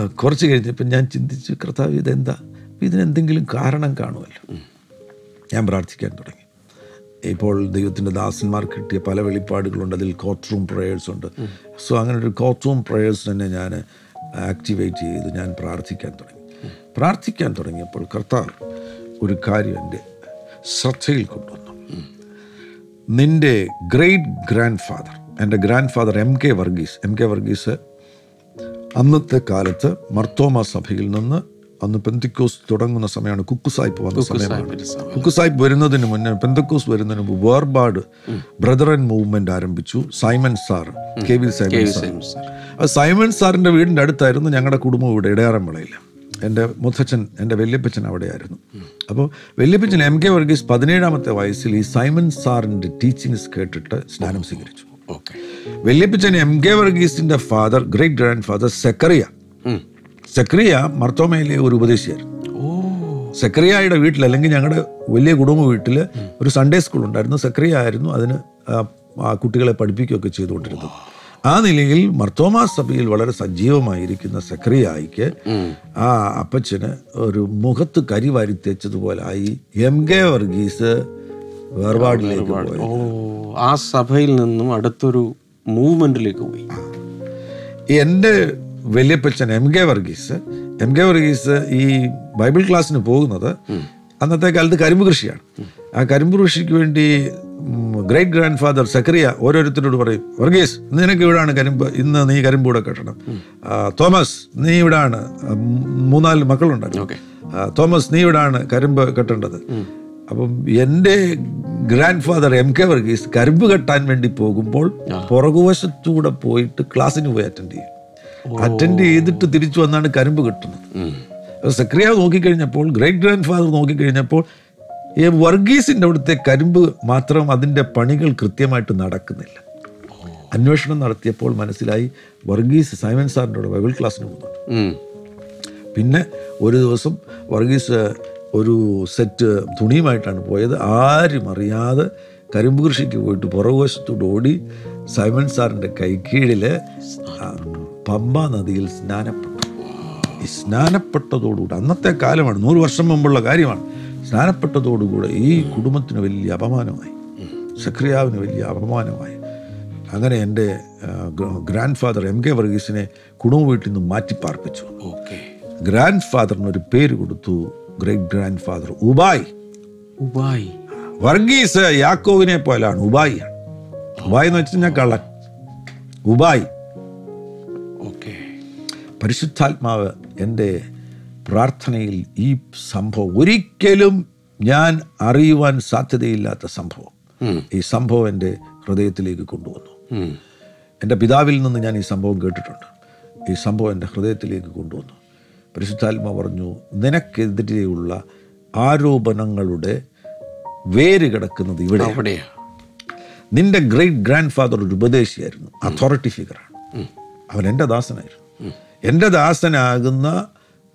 C: കുറച്ച് കഴിഞ്ഞപ്പോൾ ഞാൻ ചിന്തിച്ചു കർത്താവ് ഇതെന്താ? ഇതിനെന്തെങ്കിലും കാരണം കാണുമല്ലോ. ഞാൻ പ്രാർത്ഥിക്കാൻ തുടങ്ങി. ഇപ്പോൾ ദൈവത്തിന്റെ ദാസന്മാർ കിട്ടിയ പല വെളിപ്പാടുകളുണ്ട്. അതിൽ കോർട്ട് റൂം പ്രേയേഴ്സ് ഉണ്ട് സോ അങ്ങനെ ഒരു കോർട്ട് റൂം പ്രേയേഴ്സ് തന്നെ ഞാൻ ആക്ടിവേറ്റ് ചെയ്ത് ഞാൻ പ്രാർത്ഥിക്കാൻ തുടങ്ങി. പ്രാർത്ഥിക്കാൻ തുടങ്ങിയപ്പോൾ കർത്താവ് ഒരു കാര്യം എന്റെ ശ്രദ്ധയിൽ കൊണ്ടുവന്നു. നിന്റെ ഗ്രേറ്റ് ഗ്രാൻഡ് ഫാദർ എന്റെ grand father M K Varghese M K Varghese അന്നത്തെ കാലത്ത് മർത്തോമ സഭയിൽ നിന്ന് അന്ന് പെന്തക്കോസ് തുടങ്ങുന്ന സമയമാണ് കുക്കുസായ്പ് വന്ന സമയമാണ്. കുക്കുസായ്പ് വരുന്നതിന് മുന്നേ പെന്തക്കോസ് വരുന്നതിന് മുമ്പ് വേർപാട് ബ്രദർ ആൻഡ് മൂവ്മെന്റ് ആരംഭിച്ചു Simon sir K V Simon sir Simon സാറിന്റെ വീടിന്റെ അടുത്തായിരുന്നു ഞങ്ങളുടെ കുടുംബം ഇവിടെ ഇടയാറന്മുളയിൽ എന്റെ മുത്തച്ഛൻ എന്റെ വല്യപ്പച്ചൻ അവിടെയായിരുന്നു. അപ്പോൾ വല്യപ്പച്ചൻ എം കെ വർഗീസ് പതിനേഴാമത്തെ വയസ്സിൽ ഈ സൈമൺ സാറിന്റെ ടീച്ചിങ്സ് കേട്ടിട്ട് സ്നാനം സ്വീകരിച്ചു.
B: ഓക്കെ.
C: വല്യപ്പച്ചൻ എം കെ വർഗീസിന്റെ father great grand father Zacharia Zacharia മർത്തോമയിലെ ഒരു ഉപദേശിയായിരുന്നു സെക്രിയയുടെ വീട്ടിൽ അല്ലെങ്കിൽ ഞങ്ങളുടെ വലിയ കുടുംബ വീട്ടിൽ ഒരു സൺഡേ സ്കൂൾ ഉണ്ടായിരുന്നു. സക്രിയ ആയിരുന്നു അതിന് ആ, കുട്ടികളെ പഠിപ്പിക്കുകയൊക്കെ ചെയ്തുകൊണ്ടിരുന്നത്. ആ. നിലയിൽ മർത്തോമാ സഭയിൽ വളരെ സജീവമായിരിക്കുന്ന സക്രിയായിക്ക് ആ അപ്പച്ചന് ഒരു മുഖത്ത് കരി വാരി തേച്ചതുപോലെ ആയി എം കെ വർഗീസ് വേർപാടിലേക്ക് പോയി.
B: ആ സഭയിൽ നിന്നും അടുത്തൊരു മൂവ്മെന്റിലേക്ക് പോയി.
C: എന്റെ വല്യപ്പച്ചൻ M K Varghese. M K Varghese ഈ ബൈബിൾ ക്ലാസ്സിന് പോകുന്നത് അന്നത്തെ കാലത്ത് കരിമ്പ് കൃഷിയാണ്. ആ കരിമ്പ് കൃഷിക്ക് വേണ്ടി ഗ്രേറ്റ് ഗ്രാൻഡ് ഫാദർ സക്രിയ ഓരോരുത്തരോട് പറയും വർഗീസ് നിനക്ക് ഇവിടാണ് കരിമ്പ് ഇന്ന് നീ കരിമ്പ് കൂടെ കെട്ടണം. തോമസ് നീ ഇവിടാണ്
B: മൂന്നാൽ
C: മക്കളുണ്ടല്ലോ. തോമസ് നീ ഇവിടാണ് കരിമ്പ് കെട്ടേണ്ടത്. അപ്പം എന്റെ grand father M K Varghese കരിമ്പ് കെട്ടാൻ വേണ്ടി പോകുമ്പോൾ പുറകുവശത്തൂടെ പോയിട്ട് ക്ലാസ്സിന് പോയി അറ്റൻഡ് ചെയ്യും. അറ്റൻഡ് ചെയ്തിട്ട് തിരിച്ചു വന്നാണ് കരിമ്പ് കിട്ടുന്നത്. സക്രിയ നോക്കിക്കഴിഞ്ഞപ്പോൾ ഗ്രേറ്റ് ഗ്രാൻഡ് ഫാദർ നോക്കിക്കഴിഞ്ഞപ്പോൾ ഈ വർഗീസിന്റെ അവിടുത്തെ കരിമ്പ് മാത്രം അതിന്റെ പണികൾ കൃത്യമായിട്ട് നടക്കുന്നില്ല. അന്വേഷണം നടത്തിയപ്പോൾ മനസ്സിലായി വർഗീസ് സൈമൻ സാറിന്റെ കൂടെ ബൈബിൾ ക്ലാസ്സിന് പോകുന്നുണ്ട് പിന്നെ ഒരു ദിവസം വർഗീസ് ഒരു സെറ്റ് തുണിയുമായിട്ടാണ് പോയത്. ആരും അറിയാതെ കരിമ്പ് കൃഷിക്ക് പോയിട്ട് പുറകുവശത്തോട് ഓടി സൈമൺ സാറിന്റെ കൈക്കീഴിൽ ആ, പമ്പ നദിയിൽ സ്നാനപ്പെട്ടു. ഈ സ്നാനപ്പെട്ടതോടുകൂടി അന്നത്തെ കാലമാണ് നൂറ് വർഷം മുമ്പുള്ള കാര്യമാണ്. സ്നാനപ്പെട്ടതോടുകൂടെ ഈ കുടുംബത്തിന് വലിയ അപമാനമായി. സക്രിയാവിന് വലിയ അപമാനമായി. അങ്ങനെ എന്റെ ഗ്രാൻഡ് ഫാദർ എം കെ വർഗീസിനെ കുടുംബ വീട്ടിൽ നിന്ന് മാറ്റിപ്പാർപ്പിച്ചു.
B: ഓക്കെ.
C: ഗ്രാൻഡ് ഫാദറിന് ഒരു പേര് കൊടുത്തു great grand father Ubai.
B: Ubai
C: Varghese യാക്കോവിനെ പോലാണ് ഉബായി ഉബായ് എന്ന് വെച്ചാൽ ഞാൻ കള്ളൻ. ഉബായ്. പരിശുദ്ധാത്മാവ് എന്റെ പ്രാർത്ഥനയിൽ ഈ സംഭവം ഒരിക്കലും ഞാൻ അറിയുവാൻ സാധ്യതയില്ലാത്ത സംഭവം. ഈ സംഭവം എന്റെ ഹൃദയത്തിലേക്ക് കൊണ്ടുവന്നു. എന്റെ പിതാവിൽ നിന്ന് ഞാൻ ഈ സംഭവം കേട്ടിട്ടുണ്ട്. ഈ സംഭവം എന്റെ ഹൃദയത്തിലേക്ക് കൊണ്ടുവന്നു. പരിശുദ്ധാത്മ പറഞ്ഞു നിനക്കെതിരെയുള്ള ആരോപണങ്ങളുടെ വേര് കിടക്കുന്നത് ഇവിടെ നിന്റെ ഗ്രേറ്റ് ഗ്രാൻഡ് ഫാദർ ഒരു ഉപദേശിയായിരുന്നു. അതോറിറ്റി ഫിഗറാണ് അവൻ എന്റെ ദാസനായിരുന്നു. എന്റെ ദാസനാകുന്ന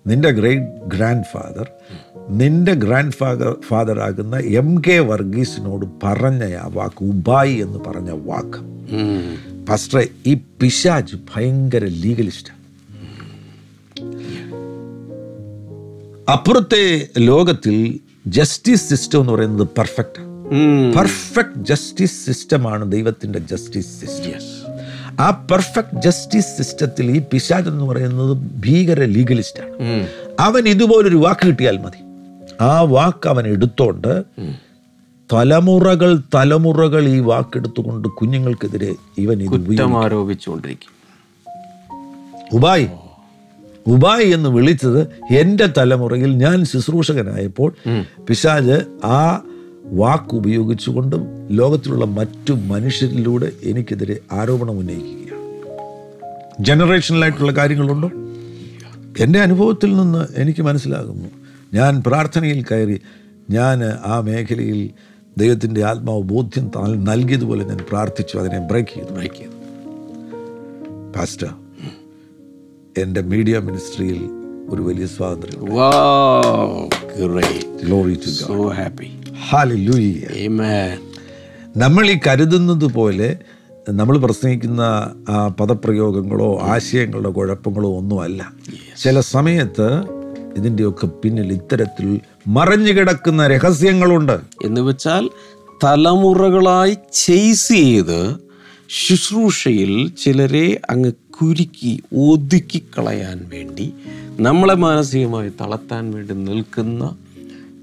C: നിന്റെ ഗ്രേറ്റ് ഗ്രാൻഡ് ഫാദർ നിന്റെ ഗ്രാൻഡ് ഫാദർ ഫാദർ ആകുന്ന എം കെ വർഗീസിനോട് പറഞ്ഞ ആ വാക്ക് ഉബായി എന്ന് പറഞ്ഞ വാക്ക്
B: ഉം.
C: ഈ പിശാജ് ഭയങ്കര ലീഗലിസ്റ്റ് അപ്പുറത്തെ ലോകത്തിൽ ജസ്റ്റിസ് സിസ്റ്റം എന്ന് പറയുന്നത് പെർഫെക്റ്റ് പെർഫെക്റ്റ് ജസ്റ്റിസ് സിസ്റ്റമാണ് ദൈവത്തിന്റെ ജസ്റ്റിസ് സിസ്റ്റം. ആ പെർഫെക്റ്റ് ജസ്റ്റിസ് സിസ്റ്റത്തിൽ ഈ പിശാജ് എന്ന് പറയുന്നത് ഭീകര ലീഗലിസ്റ്റാണ്. അവൻ ഇതുപോലൊരു വാക്ക് കിട്ടിയാൽ മതി. ആ വാക്ക് അവൻ എടുത്തോണ്ട് തലമുറകൾ തലമുറകൾ ഈ വാക്കെടുത്തുകൊണ്ട് കുഞ്ഞുങ്ങൾക്കെതിരെ ഇവൻ ഇത്
B: ആരോപിച്ചുകൊണ്ടിരിക്കും.
C: ഉബായ്. ഉബായ് എന്ന് വിളിച്ചത് എന്റെ തലമുറയിൽ ഞാൻ ശുശ്രൂഷകനായപ്പോൾ പിശാജ് ആ വാക്ക് ഉപയോഗിച്ചുകൊണ്ട് ലോകത്തിലുള്ള മറ്റു മനുഷ്യരിലൂടെ എനിക്കെതിരെ ആരോപണം ഉന്നയിക്കുകയാണ്. ജനറേഷനിലായിട്ടുള്ള കാര്യങ്ങളുണ്ടോ? എന്റെ അനുഭവത്തിൽ നിന്ന് എനിക്ക് മനസ്സിലാകുന്നു. ഞാൻ പ്രാർത്ഥനയിൽ കയറി ഞാൻ ആ മേഖലയിൽ ദൈവത്തിന്റെ ആത്മാവ് ബോധ്യം നൽകിയതുപോലെ ഞാൻ പ്രാർത്ഥിച്ചു അതിനെ ബ്രേക്ക് ചെയ്തു
B: ബ്രേക്ക് ചെയ്തു.
C: പാസ്റ്റർ എന്റെ മീഡിയ മിനിസ്ട്രിയിൽ ഒരു വലിയ സ്വാതന്ത്ര്യം. നമ്മൾ ഈ കരുതുന്നത് പോലെ നമ്മൾ പ്രസംഗിക്കുന്ന പദപ്രയോഗങ്ങളോ ആശയങ്ങളുടെ കുഴപ്പങ്ങളോ ഒന്നുമല്ല. ചില സമയത്ത് ഇതിന്റെയൊക്കെ പിന്നിൽ ഇത്തരത്തിൽ മറഞ്ഞു കിടക്കുന്ന രഹസ്യങ്ങളുണ്ട്.
B: എന്ന് വെച്ചാൽ തലമുറകളായി ചെയ്സ് ചെയ്ത് ശുശ്രൂഷയിൽ ചിലരെ അങ്ങ് കുരുക്കി ഒതുക്കി കളയാൻ വേണ്ടി നമ്മളെ മാനസികമായി തളർത്താൻ വേണ്ടി നിൽക്കുന്ന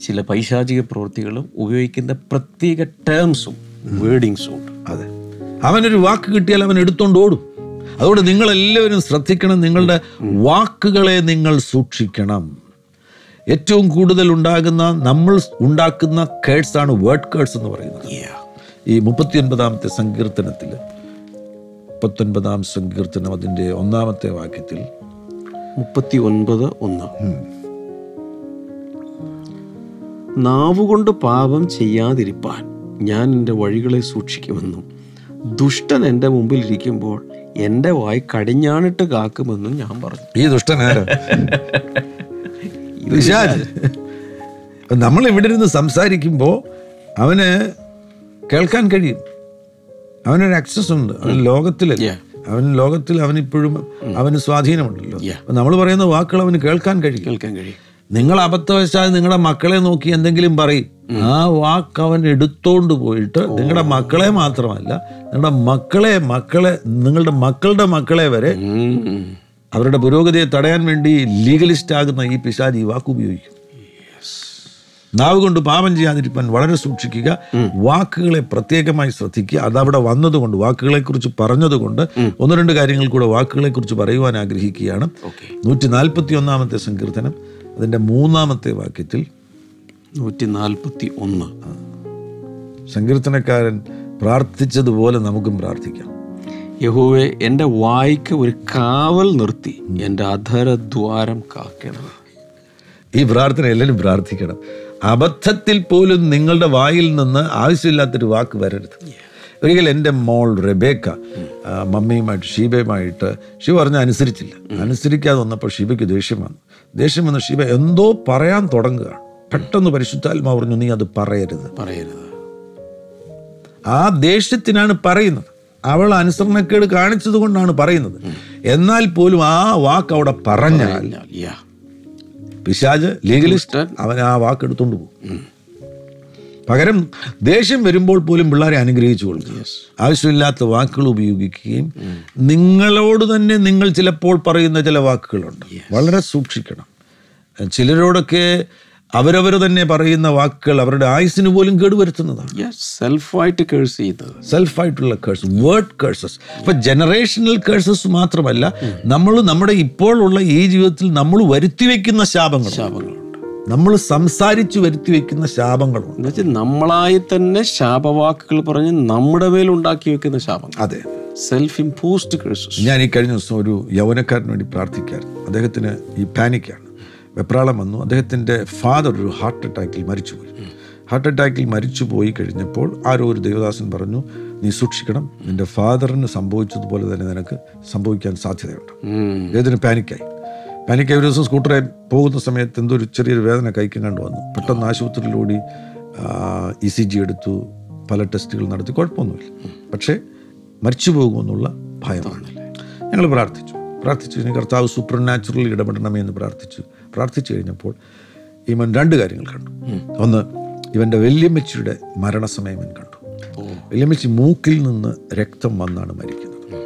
B: ചില പൈശാചിക പ്രവൃത്തികളും ഉപയോഗിക്കുന്ന പ്രത്യേക ടേംസും വേർഡിങ്സും ഉണ്ട്.
C: അതെ. അവനൊരു വാക്ക് കിട്ടിയാൽ അവൻ എടുത്തോണ്ട് ഓടും. അതുകൊണ്ട് നിങ്ങളെല്ലാവരും ശ്രദ്ധിക്കണം നിങ്ങളുടെ വാക്കുകളെ നിങ്ങൾ സൂക്ഷിക്കണം. ഏറ്റവും കൂടുതൽ ഉണ്ടാകുന്ന നമ്മൾ ഉണ്ടാക്കുന്ന കേഴ്സാണ് വേർഡ് കേഴ്സ് എന്ന് പറയുന്നത്.
B: ഈ
C: ഈ മുപ്പത്തിയൊൻപതാമത്തെ സങ്കീർത്തനത്തിൽ മുപ്പത്തൊൻപതാം സങ്കീർത്തനം അതിന്റെ ഒന്നാമത്തെ വാക്യത്തിൽ
B: മുപ്പത്തി ഒൻപത് ഒന്ന് നാവുകൊണ്ട് പാപം ചെയ്യാതിരിപ്പാൻ ഞാൻ എന്റെ വഴികളെ സൂക്ഷിക്കുമെന്നും ദുഷ്ടൻ എന്റെ മുമ്പിൽ ഇരിക്കുമ്പോൾ എന്റെ വായി കടിഞ്ഞാണിട്ട് കാക്കുമെന്നും ഞാൻ പറഞ്ഞു.
C: ഈ ദുഷ്ടൻ. നമ്മൾ ഇവിടെ ഇരുന്ന് സംസാരിക്കുമ്പോൾ അവന് കേൾക്കാൻ കഴിയും. അവനൊരു ആക്സസ് ഉണ്ട്. അവൻ ലോകത്തിലല്ല അവൻ ലോകത്തിൽ അവനിപ്പോഴും അവന് സ്വാധീനമുണ്ടല്ലോ. നമ്മൾ പറയുന്ന വാക്കുകൾ അവന് കേൾക്കാൻ കഴിയും.
B: കേൾക്കാൻ കഴിയും.
C: നിങ്ങൾ അബദ്ധവശാൽ നിങ്ങളുടെ മക്കളെ നോക്കി എന്തെങ്കിലും പറയും. ആ വാക്ക് അവൻ എടുത്തോണ്ട് പോയിട്ട് നിങ്ങളുടെ മക്കളെ മാത്രമല്ല നിങ്ങളുടെ മക്കളെ മക്കളെ നിങ്ങളുടെ മക്കളുടെ മക്കളെ വരെ അവരുടെ പുരോഗതിയെ തടയാൻ വേണ്ടി ലീഗലിസ്റ്റ് ആകുന്ന ഈ പിശാജ് ഈ വാക്ക് ഉപയോഗിക്കും. നാവ് കൊണ്ട് പാപം ചെയ്യാതിരിക്കാൻ വളരെ സൂക്ഷിക്കുക. വാക്കുകളെ പ്രത്യേകമായി ശ്രദ്ധിക്കുക. അതവിടെ വന്നതുകൊണ്ട് വാക്കുകളെ കുറിച്ച് പറഞ്ഞതുകൊണ്ട് ഒന്ന് രണ്ട് കാര്യങ്ങൾ കൂടെ വാക്കുകളെ കുറിച്ച് പറയുവാൻ ആഗ്രഹിക്കുകയാണ്. നൂറ്റി നാൽപ്പത്തി ഒന്നാമത്തെ സങ്കീർത്തനം. അതിന്റെ മൂന്നാമത്തെ വാക്യത്തിൽ
B: നൂറ്റി നാൽപ്പത്തി ഒന്ന്
C: സങ്കീർത്തനക്കാരൻ പ്രാർത്ഥിച്ചതുപോലെ നമുക്കും പ്രാർത്ഥിക്കാം.
B: യഹോവെ എന്റെ വായിക്ക് ഒരു കാവൽ നിർത്തി എന്റെ അധരദ്വാരം കാക്കണം
C: ഈ പ്രാർത്ഥന എല്ലാവരും പ്രാർത്ഥിക്കണം. അബദ്ധത്തിൽ പോലും നിങ്ങളുടെ വായിൽ നിന്ന് ആവശ്യമില്ലാത്തൊരു വാക്ക് വരരുത്. ഒരിക്കൽ എന്റെ മോൾ റെബേക്ക മമ്മിയുമായിട്ട് ഷീബയുമായിട്ട് ഷീബ പറഞ്ഞ അനുസരിച്ചില്ല. അനുസരിക്കാതെ വന്നപ്പോൾ ഷീബയ്ക്ക് ദേഷ്യം വന്നു. ദേഷ്യം വന്ന ശിവ എന്തോ പറയാൻ തുടങ്ങുക. പെട്ടെന്ന് പരിശുദ്ധാത്മാ പറഞ്ഞു നീ അത് പറയരുത്.
B: പറയരുത്.
C: ആ ദേഷ്യത്തിനാണ് പറയുന്നത്. അവൾ അനുസരണക്കേട് കാണിച്ചത് കൊണ്ടാണ് പറയുന്നത് എന്നാൽ പോലും ആ വാക്ക് അവിടെ പറഞ്ഞാൽ പിശാജ് ലീഗലിസ്റ്റ് അവൻ ആ വാക്ക് എടുത്തുകൊണ്ട് പോകും. പകരം ദേഷ്യം വരുമ്പോൾ പോലും പിള്ളേരെ അനുഗ്രഹിച്ചു കൊടുക്കുക ആവശ്യമില്ലാത്ത വാക്കുകൾ ഉപയോഗിക്കുകയും നിങ്ങളോട് തന്നെ നിങ്ങൾ ചിലപ്പോൾ പറയുന്ന ചില വാക്കുകളുണ്ട്. വളരെ സൂക്ഷിക്കണം. ചിലരോടൊക്കെ അവരവർ തന്നെ പറയുന്ന വാക്കുകൾ അവരുടെ ആയുസിന് പോലും കേടുവരുത്തുന്നതാണ്.
B: സെൽഫായിട്ട് കേഴ്സ് ചെയ്യുന്നത്
C: സെൽഫായിട്ടുള്ള കേഴ്സ് വേർഡ് കേഴ്സസ് ഇപ്പൊ ജനറേഷണൽ കേഴ്സസ് മാത്രമല്ല നമ്മൾ നമ്മുടെ ഇപ്പോഴുള്ള ഈ ജീവിതത്തിൽ നമ്മൾ വരുത്തി വെക്കുന്ന ശാപങ്ങൾ
B: ശാപങ്ങളുണ്ട്
C: നമ്മൾ സംസാരിച്ചു വരുത്തി വെക്കുന്ന ശാപങ്ങളുണ്ട്.
B: എന്നുവെച്ചാൽ നമ്മളായി തന്നെ ശാപവാക്കുകൾ പറഞ്ഞ് നമ്മുടെ മേൽ ഉണ്ടാക്കി വെക്കുന്ന ശാപം
C: അതെ.
B: സെൽഫ് ഇമ്പോസ്ഡ് കേഴ്സസ്
C: ഞാൻ ഈ കഴിഞ്ഞ ദിവസം ഒരു യൗവനക്കാരന് വേണ്ടി പ്രാർത്ഥിക്കായിരുന്നു അദ്ദേഹത്തിന് ഈ പാനിക്കാണ്. വെപ്രാളം വന്നു. അദ്ദേഹത്തിന്റെ ഫാദർ ഒരു ഹാർട്ട് അറ്റാക്കിൽ മരിച്ചുപോയി. ഹാർട്ട് അറ്റാക്കിൽ മരിച്ചു പോയി കഴിഞ്ഞപ്പോൾ ആരോ ഒരു ദേവദാസൻ പറഞ്ഞു നീ സൂക്ഷിക്കണം. നിന്റെ ഫാദറിന് സംഭവിച്ചതുപോലെ തന്നെ നിനക്ക് സംഭവിക്കാൻ സാധ്യതയുണ്ട്. ഏതിന് പാനിക്കായി പാനിക്കായി ഒരു ദിവസം സ്കൂട്ടറിൽ പോകുന്ന സമയത്ത് എന്തോ ഒരു ചെറിയൊരു വേദന കൈക്കും കണ്ടു വന്നു. പെട്ടെന്ന് ആശുപത്രിയിലൂടി ഇ സി ജി എടുത്തു പല ടെസ്റ്റുകൾ നടത്തി. കുഴപ്പമൊന്നുമില്ല. പക്ഷേ മരിച്ചു പോകുമെന്നുള്ള ഭയമാണ്. ഞങ്ങൾ പ്രാർത്ഥിച്ചു. പ്രാർത്ഥിച്ചു കഴിഞ്ഞ് കർത്താവ് സൂപ്പർ നാച്ചുറൽ ഇടപെടണമേ എന്ന് പ്രാർത്ഥിച്ചു. പ്രാർത്ഥിച്ചു കഴിഞ്ഞപ്പോൾ ഇവൻ രണ്ട് കാര്യങ്ങൾ കണ്ടു. ഒന്ന് ഇവന്റെ വല്യമ്മച്ചിയുടെ മരണസമയം ഇവൻ കണ്ടു. വല്യമ്മച്ചി മൂക്കിൽ നിന്ന് രക്തം വന്നാണ് മരിക്കുന്നത്.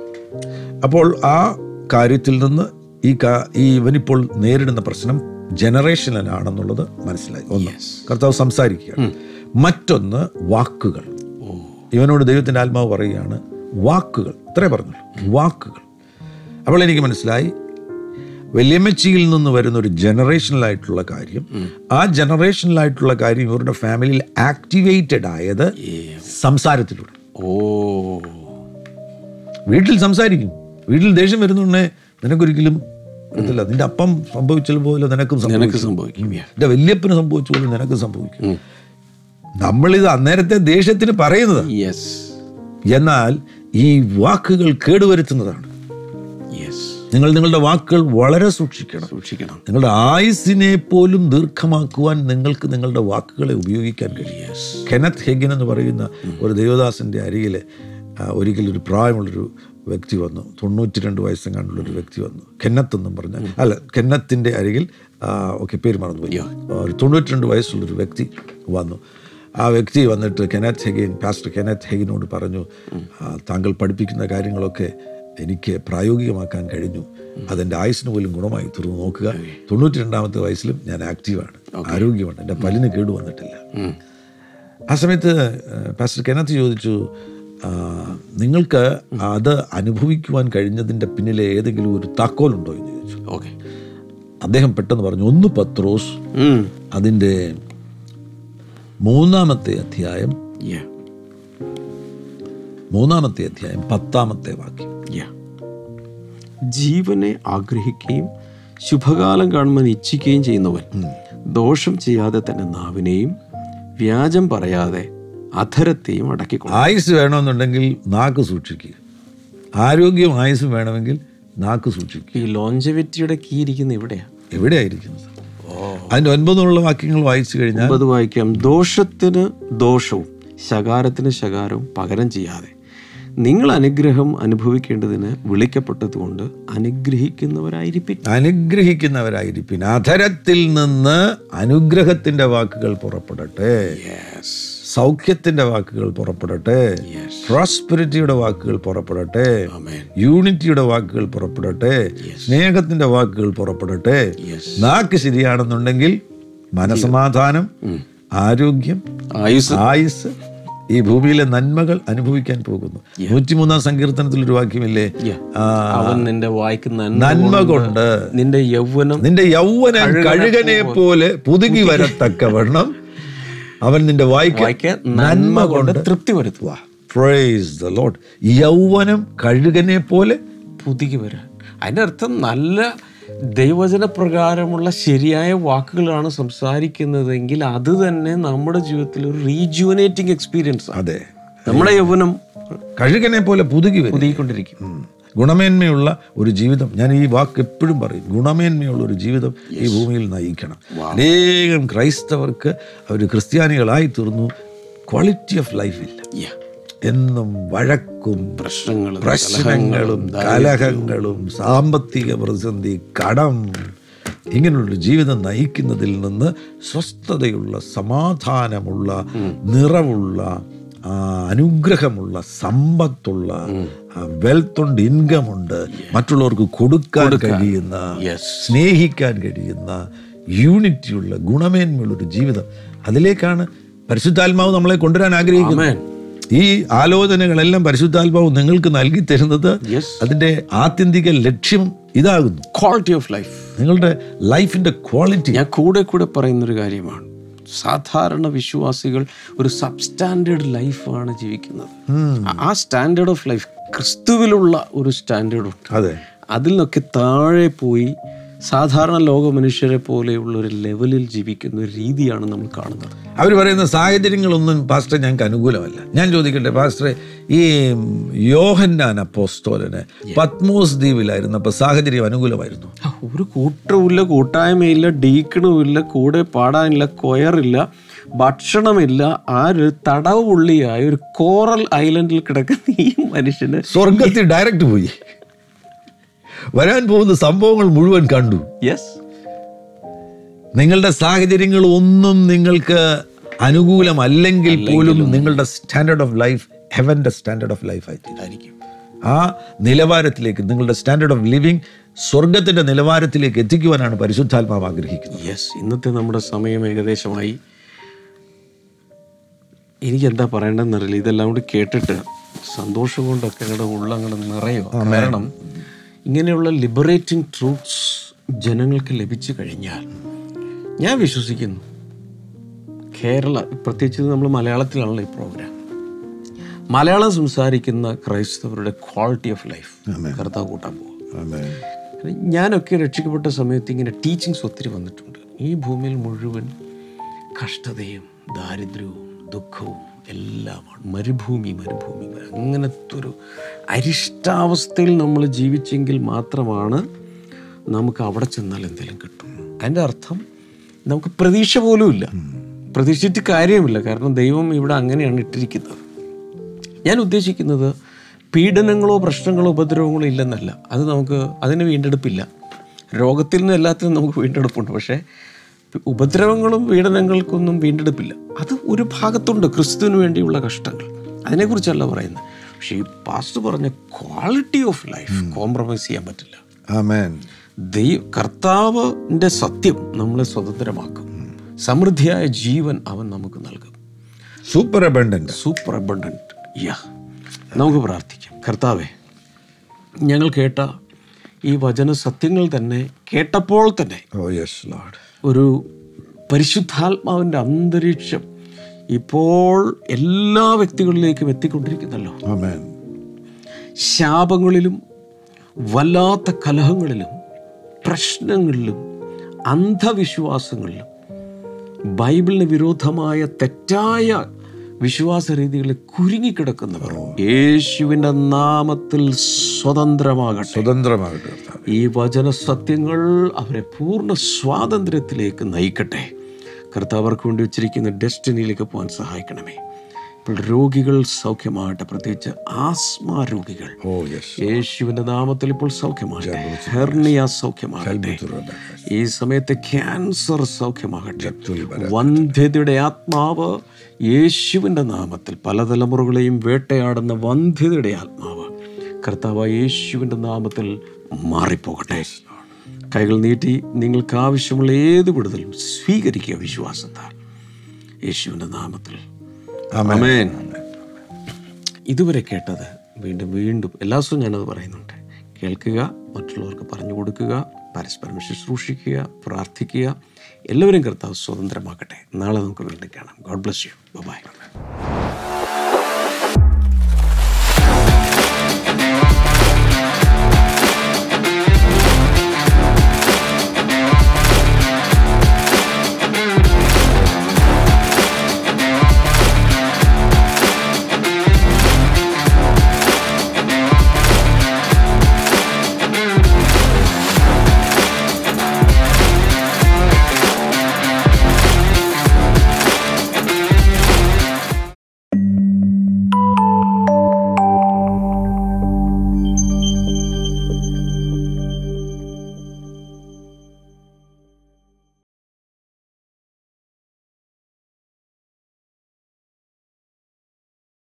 C: അപ്പോൾ ആ കാര്യത്തിൽ നിന്ന് ഈ കാ- ഈ ഇവനിപ്പോൾ നേരിടുന്ന പ്രശ്നം ജനറേഷനിലാണെന്നുള്ളത് മനസ്സിലായി. ഒന്ന് കർത്താവ് സംസാരിക്കുകയാണ്. മറ്റൊന്ന് വാക്കുകൾ. ഇവനോട് ദൈവത്തിന്റെ ആത്മാവ് പറയുകയാണ് വാക്കുകൾ. ഇത്രേ പറഞ്ഞു വാക്കുകൾ. അപ്പോൾ എനിക്ക് മനസ്സിലായി വല്യമ്മച്ചിയിൽ നിന്ന് വരുന്ന ഒരു ജനറേഷനിലായിട്ടുള്ള കാര്യം ആ ജനറേഷനിലായിട്ടുള്ള കാര്യം ഇവരുടെ ഫാമിലിയിൽ ആക്ടിവേറ്റഡ് ആയത് സംസാരത്തിലൂടെ.
B: ഓ.
C: വീട്ടിൽ സംസാരിക്കും. വീട്ടിൽ ദേഷ്യം വരുന്നുണ്ടേ. നിനക്കൊരിക്കലും വരത്തില്ല നിന്റെ അപ്പം സംഭവിച്ചതുപോലെ നിനക്കും
B: നിനക്ക്
C: സംഭവിക്കും. നിന്റെ വല്യപ്പന് സംഭവിച്ച പോലെ നിനക്ക് സംഭവിക്കും. നമ്മളിത് അന്നേരത്തെ ദേഷ്യത്തിന് പറയുന്നത്. എന്നാൽ ഈ വാക്കുകൾ കേടുവരുത്തുന്നതാണ്. നിങ്ങൾ നിങ്ങളുടെ വാക്കുകൾ വളരെ സൂക്ഷിക്കണം.
B: സൂക്ഷിക്കണം.
C: നിങ്ങളുടെ ആയുസിനെ പോലും ദീർഘമാക്കുവാൻ നിങ്ങൾക്ക് നിങ്ങളുടെ വാക്കുകളെ ഉപയോഗിക്കാൻ കഴിയും. കെനത്ത് ഹെഗിൻ എന്ന് പറയുന്ന ഒരു ദേവദാസന്റെ അരികിൽ ഒരിക്കലൊരു ഒരു പ്രായമുള്ളൊരു വ്യക്തി വന്നു. തൊണ്ണൂറ്റി രണ്ട് വയസ്സെങ്ങാണ്ടുള്ളൊരു വ്യക്തി വന്നു. കെന്നത്ത് എന്നും പറഞ്ഞ. അല്ല കെന്നത്തിന്റെ അരികിൽ ഓക്കെ പേര് മറന്നുപോയി. ഒരു തൊണ്ണൂറ്റി രണ്ട് വയസ്സുള്ളൊരു വ്യക്തി വന്നു. ആ വ്യക്തി വന്നിട്ട് കെനത്ത് ഹെഗിൻ പാസ്റ്റർ കെനത്ത് ഹെഗിനോട് പറഞ്ഞു താങ്കൾ പഠിപ്പിക്കുന്ന കാര്യങ്ങളൊക്കെ എനിക്ക് പ്രായോഗികമാക്കാൻ കഴിഞ്ഞു. അതെന്റെ ആയുസിന് പോലും ഗുണമായി. തീർന്നു നോക്കുക. തൊണ്ണൂറ്റി രണ്ടാമത്തെ വയസ്സിലും ഞാൻ ആക്റ്റീവാണ്. ആരോഗ്യമാണ്. എന്റെ പല്ലിന് കേട് വന്നിട്ടില്ല. ആ സമയത്ത് പാസ്റ്റർ കെനത്ത് ചോദിച്ചു "ആ, നിങ്ങൾക്ക് അത് അനുഭവിക്കുവാൻ കഴിഞ്ഞതിന്റെ പിന്നിലെ ഏതെങ്കിലും ഒരു താക്കോലുണ്ടോ എന്ന് ചോദിച്ചു.
B: ഓക്കെ.
C: അദ്ദേഹം പെട്ടെന്ന് പറഞ്ഞു ഒന്ന് പത്രോസ് അതിന്റെ മൂന്നാമത്തെ അധ്യായം മൂന്നാമത്തെ അധ്യായം പത്താമത്തെ വാക്യം.
B: ജീവനെ ആഗ്രഹിക്കുകയും ശുഭകാലം കാണുമെന്ന് ഇച്ഛിക്കുകയും ചെയ്യുന്നവൻ ദോഷം ചെയ്യാതെ തന്നെ നാവിനെയും വ്യാജം പറയാതെ അധരത്തെയും അടക്കിക്കൊള്ളു
C: ആയുസ് വേണമെന്നുണ്ടെങ്കിൽ നാക്ക് സൂക്ഷിക്കുക ആരോഗ്യം ആയുസ് വേണമെങ്കിൽ നാക്ക് സൂക്ഷിക്കുക
B: ഈ ലോഞ്ചവിറ്റിയുടെ കീ ഇരിക്കുന്ന എവിടെയാണ്
C: എവിടെയായിരിക്കുന്നത്? അതിന്റെ ഒൻപതുള്ള വാക്യങ്ങൾ വായിച്ചു കഴിഞ്ഞാൽ
B: ഒൻപത് വായിക്കാം ദോഷത്തിന് ദോഷവും ശകാരത്തിന് ശകാരവും പകരം ചെയ്യാതെ. നിങ്ങൾ അനുഗ്രഹം അനുഭവിക്കേണ്ടതിന് വിളിക്കപ്പെട്ടതുകൊണ്ട് അനുഗ്രഹിക്കുന്നവരായിരിക്കും
C: അനുഗ്രഹിക്കുന്നവരായിരിക്കും അധരത്തിൽ നിന്ന് അനുഗ്രഹത്തിന്റെ വാക്കുകൾ പുറപ്പെടട്ടെ. സൗഖ്യത്തിന്റെ വാക്കുകൾ പുറപ്പെടട്ടെ. പ്രോസ്പെരിറ്റിയുടെ വാക്കുകൾ പുറപ്പെടട്ടെ. യൂണിറ്റിയുടെ വാക്കുകൾ പുറപ്പെടട്ടെ. സ്നേഹത്തിന്റെ വാക്കുകൾ പുറപ്പെടട്ടെ. നാക്ക് ശരിയാണെന്നുണ്ടെങ്കിൽ മനസമാധാനം ആരോഗ്യം
B: ആയുസ്.
C: ആയുസ് ഈ ഭൂമിയിലെ നന്മകൾ അനുഭവിക്കാൻ പോകുന്നു. നൂറ്റിമൂന്നാം സങ്കീർത്തനത്തിൽ ഒരു വാക്യമില്ലേ?
B: അവൻ നിന്റെ വായിക്ക് നന്മ
C: നന്മ കൊണ്ട്
B: നിന്റെ യൗവനം
C: നിന്റെ യൗവനം കഴുകനെ പോലെ പുതുകി വരത്തക്കവണ്ണം അവൻ നിന്റെ വായിക്ക്
B: നന്മ കൊണ്ട് തൃപ്തി വരുത്തുക
C: പ്രൈസ് ദ ലോഡ് യൗവനം കഴുകനെ പോലെ
B: പുതുകി വരാൻ. അതിന്റെ അർത്ഥം നല്ല ദൈവചന പ്രകാരമുള്ള ശരിയായ വാക്കുകളാണ് സംസാരിക്കുന്നതെങ്കിൽ അത് തന്നെ നമ്മുടെ ജീവിതത്തിൽ ഒരു റീജുവനേറ്റിംഗ് എക്സ്പീരിയൻസ്
C: അതെ.
B: നമ്മുടെ യൗവനം
C: കഴുകനെ പോലെ പുതുകി പുതുക്കിക്കൊണ്ടിരിക്കും
B: പുതുകിക്കൊണ്ടിരിക്കും.
C: ഗുണമേന്മയുള്ള ഒരു ജീവിതം. ഞാൻ ഈ വാക്ക് എപ്പോഴും പറയും ഗുണമേന്മയുള്ള ഒരു ജീവിതം ഈ ഭൂമിയിൽ നയിക്കണം. അനേകം ക്രൈസ്തവർക്ക് അവർ ക്രിസ്ത്യാനികളായി തീർന്നു. ക്വാളിറ്റി ഓഫ് ലൈഫ് ഇല്ല. എന്നും വഴക്കും
B: പ്രശ്നങ്ങളും
C: പ്രശ്നങ്ങളും കലഹങ്ങളും സാമ്പത്തിക പ്രതിസന്ധി കടം ഇങ്ങനെയുള്ള ജീവിതം നയിക്കുന്നതിൽ നിന്ന് സ്വസ്ഥതയുള്ള സമാധാനമുള്ള നിറവുള്ള അനുഗ്രഹമുള്ള സമ്പത്തുള്ള വെൽത്ത് ഉണ്ട് ഇൻകം ഉണ്ട് മറ്റുള്ളവർക്ക് കൊടുക്കാൻ കഴിയുന്ന സ്നേഹിക്കാൻ കഴിയുന്ന യൂണിറ്റിയുള്ള ഗുണമേന്മയുള്ള ഒരു ജീവിതം. അതിലേക്കാണ് പരിശുദ്ധാത്മാവ് നമ്മളെ കൊണ്ടുവരാൻ ആഗ്രഹിക്കുന്നത്. ഈ ആലോചനകളെല്ലാം പരിശുദ്ധാത്മാവ് നിങ്ങൾക്ക് നൽകി തരുന്നത് അതിന്റെ ആത്യന്തിക ലക്ഷ്യം ഇതാകുന്നു.
B: ക്വാളിറ്റി ഓഫ് ലൈഫ്
C: നിങ്ങളുടെ ലൈഫിന്റെ ക്വാളിറ്റി.
B: ഞാൻ കൂടെ കൂടെ പറയുന്നൊരു കാര്യമാണ്. സാധാരണ വിശ്വാസികൾ ഒരു സബ്സ്റ്റാൻഡേർഡ് ലൈഫാണ് ജീവിക്കുന്നത്. ആ- സ്റ്റാൻഡേർഡ് ഓഫ് ലൈഫ് ക്രിസ്തുവിലുള്ള ഒരു സ്റ്റാൻഡേർഡ് ഉണ്ട്.
C: അതെ.
B: അതിൽ നിന്നൊക്കെ താഴെ പോയി സാധാരണ ലോക മനുഷ്യരെ പോലെയുള്ള ഒരു ലെവലിൽ ജീവിക്കുന്ന ഒരു രീതിയാണ് നമ്മൾ കാണുന്നത്.
C: അവർ പറയുന്ന സാഹചര്യങ്ങളൊന്നും പാസ്റ്റർ ഞങ്ങൾക്ക് അനുകൂലമല്ല. ഞാൻ ചോദിക്കട്ടെ പാസ്റ്ററെ ഈ യോഹന്നാൻ അപ്പോസ്തോലന് പത്മോസ് ദ്വീപിലായിരുന്നപ്പോൾ സാഹചര്യം അനുകൂലമായിരുന്നു?
B: ഒരു കൂട്ടവുമില്ല കൂട്ടായ്മയില്ല ഡീക്കണുമില്ല കൂടെ പാടാനില്ല കൊയറില്ല ഭക്ഷണമില്ല ആ ഒരു തടവുള്ളിയായ ഒരു കോറൽ ഐലൻഡിൽ കിടക്കുന്ന ഈ മനുഷ്യന്
C: സ്വർഗത്തിൽ ഡയറക്റ്റ് പോയി. വരാൻ പോകുന്ന സംഭവങ്ങൾ മുഴുവൻ കണ്ടു.
B: യെസ്
C: നിങ്ങളുടെ സാഹചര്യങ്ങൾ ഒന്നും നിങ്ങൾക്ക് അനുകൂലമല്ലെങ്കിൽ പോലും നിങ്ങളുടെ സ്റ്റാൻഡേർഡ് ഓഫ് ലൈഫ് ഹെവന്റെ സ്റ്റാൻഡേർഡ് ഓഫ് ലൈഫ് ആയിരിക്കും ആ നിലവാരത്തിലേക്ക് നിങ്ങളുടെ സ്റ്റാൻഡേർഡ് ഓഫ് ലിവിങ് സ്വർഗത്തിന്റെ നിലവാരത്തിലേക്ക് എത്തിക്കുവാനാണ് പരിശുദ്ധാത്മാവ് ആഗ്രഹിക്കുന്നത്.
B: യെസ് ഇന്നത്തെ നമ്മുടെ സമയം ഏകദേശമായി. എനിക്ക് എന്താ പറയേണ്ടതെന്നറിയില്ല ഇതെല്ലാം കൂടി കേട്ടിട്ട് സന്തോഷം കൊണ്ടൊക്കെ അങ്ങടെ ഉള്ളങ്ങടെ നിറയോ കാരണം ഇങ്ങനെയുള്ള ലിബറേറ്റിംഗ് ട്രൂത്ത്സ് ജനങ്ങൾക്ക് ലഭിച്ചു കഴിഞ്ഞാൽ ഞാൻ വിശ്വസിക്കുന്നു കേരള പ്രത്യേകിച്ച് നമ്മൾ മലയാളത്തിലാണല്ലോ ഈ പ്രോഗ്രാം മലയാളം സംസാരിക്കുന്ന ക്രൈസ്തവരുടെ ക്വാളിറ്റി ഓഫ് ലൈഫ് കർത്താവ് കൂട്ടാൻ പോകും ഞാനൊക്കെ രക്ഷിക്കപ്പെട്ട സമയത്ത് ഇങ്ങനെ ടീച്ചിങ്സ് ഒത്തിരി വന്നിട്ടുണ്ട്. ഈ ഭൂമിയിൽ മുഴുവൻ കഷ്ടതയും ദാരിദ്ര്യവും ദുഃഖവും എല്ലാമാണ്. മരുഭൂമി മരുഭൂമി. അങ്ങനത്തെ ഒരു അരിഷ്ടാവസ്ഥയിൽ നമ്മൾ ജീവിച്ചെങ്കിൽ മാത്രമാണ് നമുക്ക് അവിടെ ചെന്നാൽ എന്തെങ്കിലും കിട്ടും. അതിന്റെ അർത്ഥം നമുക്ക് പ്രതീക്ഷ പോലുമില്ല പ്രതീക്ഷിച്ചിട്ട് കാര്യമില്ല കാരണം ദൈവം ഇവിടെ അങ്ങനെയാണ് ഇട്ടിരിക്കുന്നത്. ഞാൻ ഉദ്ദേശിക്കുന്നത് പീഡനങ്ങളോ പ്രശ്നങ്ങളോ ഉപദ്രവങ്ങളോ ഇല്ലെന്നല്ല. അത് നമുക്ക് അതിന് വീണ്ടെടുപ്പില്ല. രോഗത്തിൽ നിന്നും എല്ലാത്തിനും നമുക്ക് വീണ്ടെടുപ്പുണ്ട്. പക്ഷേ ഉപദ്രവങ്ങളും പീഡനങ്ങൾക്കൊന്നും വീണ്ടെടുപ്പില്ല. അത് ഒരു ഭാഗത്തുണ്ട് ക്രിസ്തുവിന് വേണ്ടിയുള്ള കഷ്ടങ്ങൾ. അതിനെക്കുറിച്ചല്ല പറയുന്നത്. പക്ഷേ ഈ പാസ്റ്റ് പറഞ്ഞ ക്വാളിറ്റി ഓഫ് ലൈഫ് കോംപ്രമൈസ് ചെയ്യാൻ പറ്റില്ല. ദൈവ കർത്താവിന്റെ സത്യം നമ്മളെ സ്വതന്ത്രമാക്കും. സമൃദ്ധിയായ ജീവൻ അവൻ നമുക്ക് നൽകും.
C: സൂപ്പർ അബണ്ടന്റ്
B: സൂപ്പർ അബണ്ടന്റ് യാ നമുക്ക് പ്രാർത്ഥിക്കാം. കർത്താവെ ഞങ്ങൾ കേട്ട ഈ വചന സത്യങ്ങൾ തന്നെ കേട്ടപ്പോൾ തന്നെ
C: ഓ യെസ് ലോഡ്
B: ഒരു പരിശുദ്ധാത്മാവിന്റെ അന്തരീക്ഷം ഇപ്പോൾ എല്ലാ വ്യക്തികളിലേക്കും എത്തിക്കൊണ്ടിരിക്കുന്നല്ലോ. ശാപങ്ങളിലും വല്ലാത്ത കലഹങ്ങളിലും പ്രശ്നങ്ങളിലും അന്ധവിശ്വാസങ്ങളിലും ബൈബിളിന് വിരോധമായ തെറ്റായ വിശ്വാസ രീതികളിൽ കുരുങ്ങിക്കിടക്കുന്നവർ. യേശുവിന്റെ നാമത്തിൽ സ്വതന്ത്രമാകട്ടെ.
C: സ്വതന്ത്രമാകട്ടെ
B: ഈ വചന സത്യങ്ങൾ അവരെ പൂർണ സ്വാതന്ത്ര്യത്തിലേക്ക് നയിക്കട്ടെ. കർത്താവർക്ക് വേണ്ടി വെച്ചിരിക്കുന്ന ഡെസ്റ്റിനിയിലേക്ക് പോകാൻ സഹായിക്കണമേ. രോഗികൾ സൗഖ്യമാകട്ടെ. പ്രത്യേകിച്ച് ആസ്മ രോഗികൾ. യേശുവിന്റെ നാമത്തിൽ ഇപ്പോൾ സൗഖ്യമാകട്ടെ. ഹെർണിയ സൗഖ്യമാകട്ടെ. ഈ സമയത്ത് ക്യാൻസർ സൗഖ്യമാകട്ടെ. വന്ധ്യതയുടെ ആത്മാവ് യേശുവിന്റെ നാമത്തിൽ പല തലമുറകളെയും വേട്ടയാടുന്ന വന്ധ്യതയുടെ ആത്മാവ് കർത്താവ് യേശുവിന്റെ നാമത്തിൽ മാറിപ്പോകട്ടെ. കൈകൾ നീട്ടി നിങ്ങൾക്ക് ആവശ്യമുള്ള ഏത് വിടുതലും സ്വീകരിക്കുക വിശ്വാസത്താൽ. യേശുവിന്റെ നാമത്തിൽ ഇതുവരെ കേട്ടത് വീണ്ടും വീണ്ടും എല്ലാ ദിവസവും ഞാനത് പറയുന്നുണ്ട്. കേൾക്കുക മറ്റുള്ളവർക്ക് പറഞ്ഞു കൊടുക്കുക പരസ്പരം ശുശ്രൂഷിക്കുക പ്രാർത്ഥിക്കുക. എല്ലാവരും കർത്താവ് സ്വതന്ത്രമാക്കട്ടെ. നാളെ നമുക്ക് വീണ്ടും കാണാം. God bless you by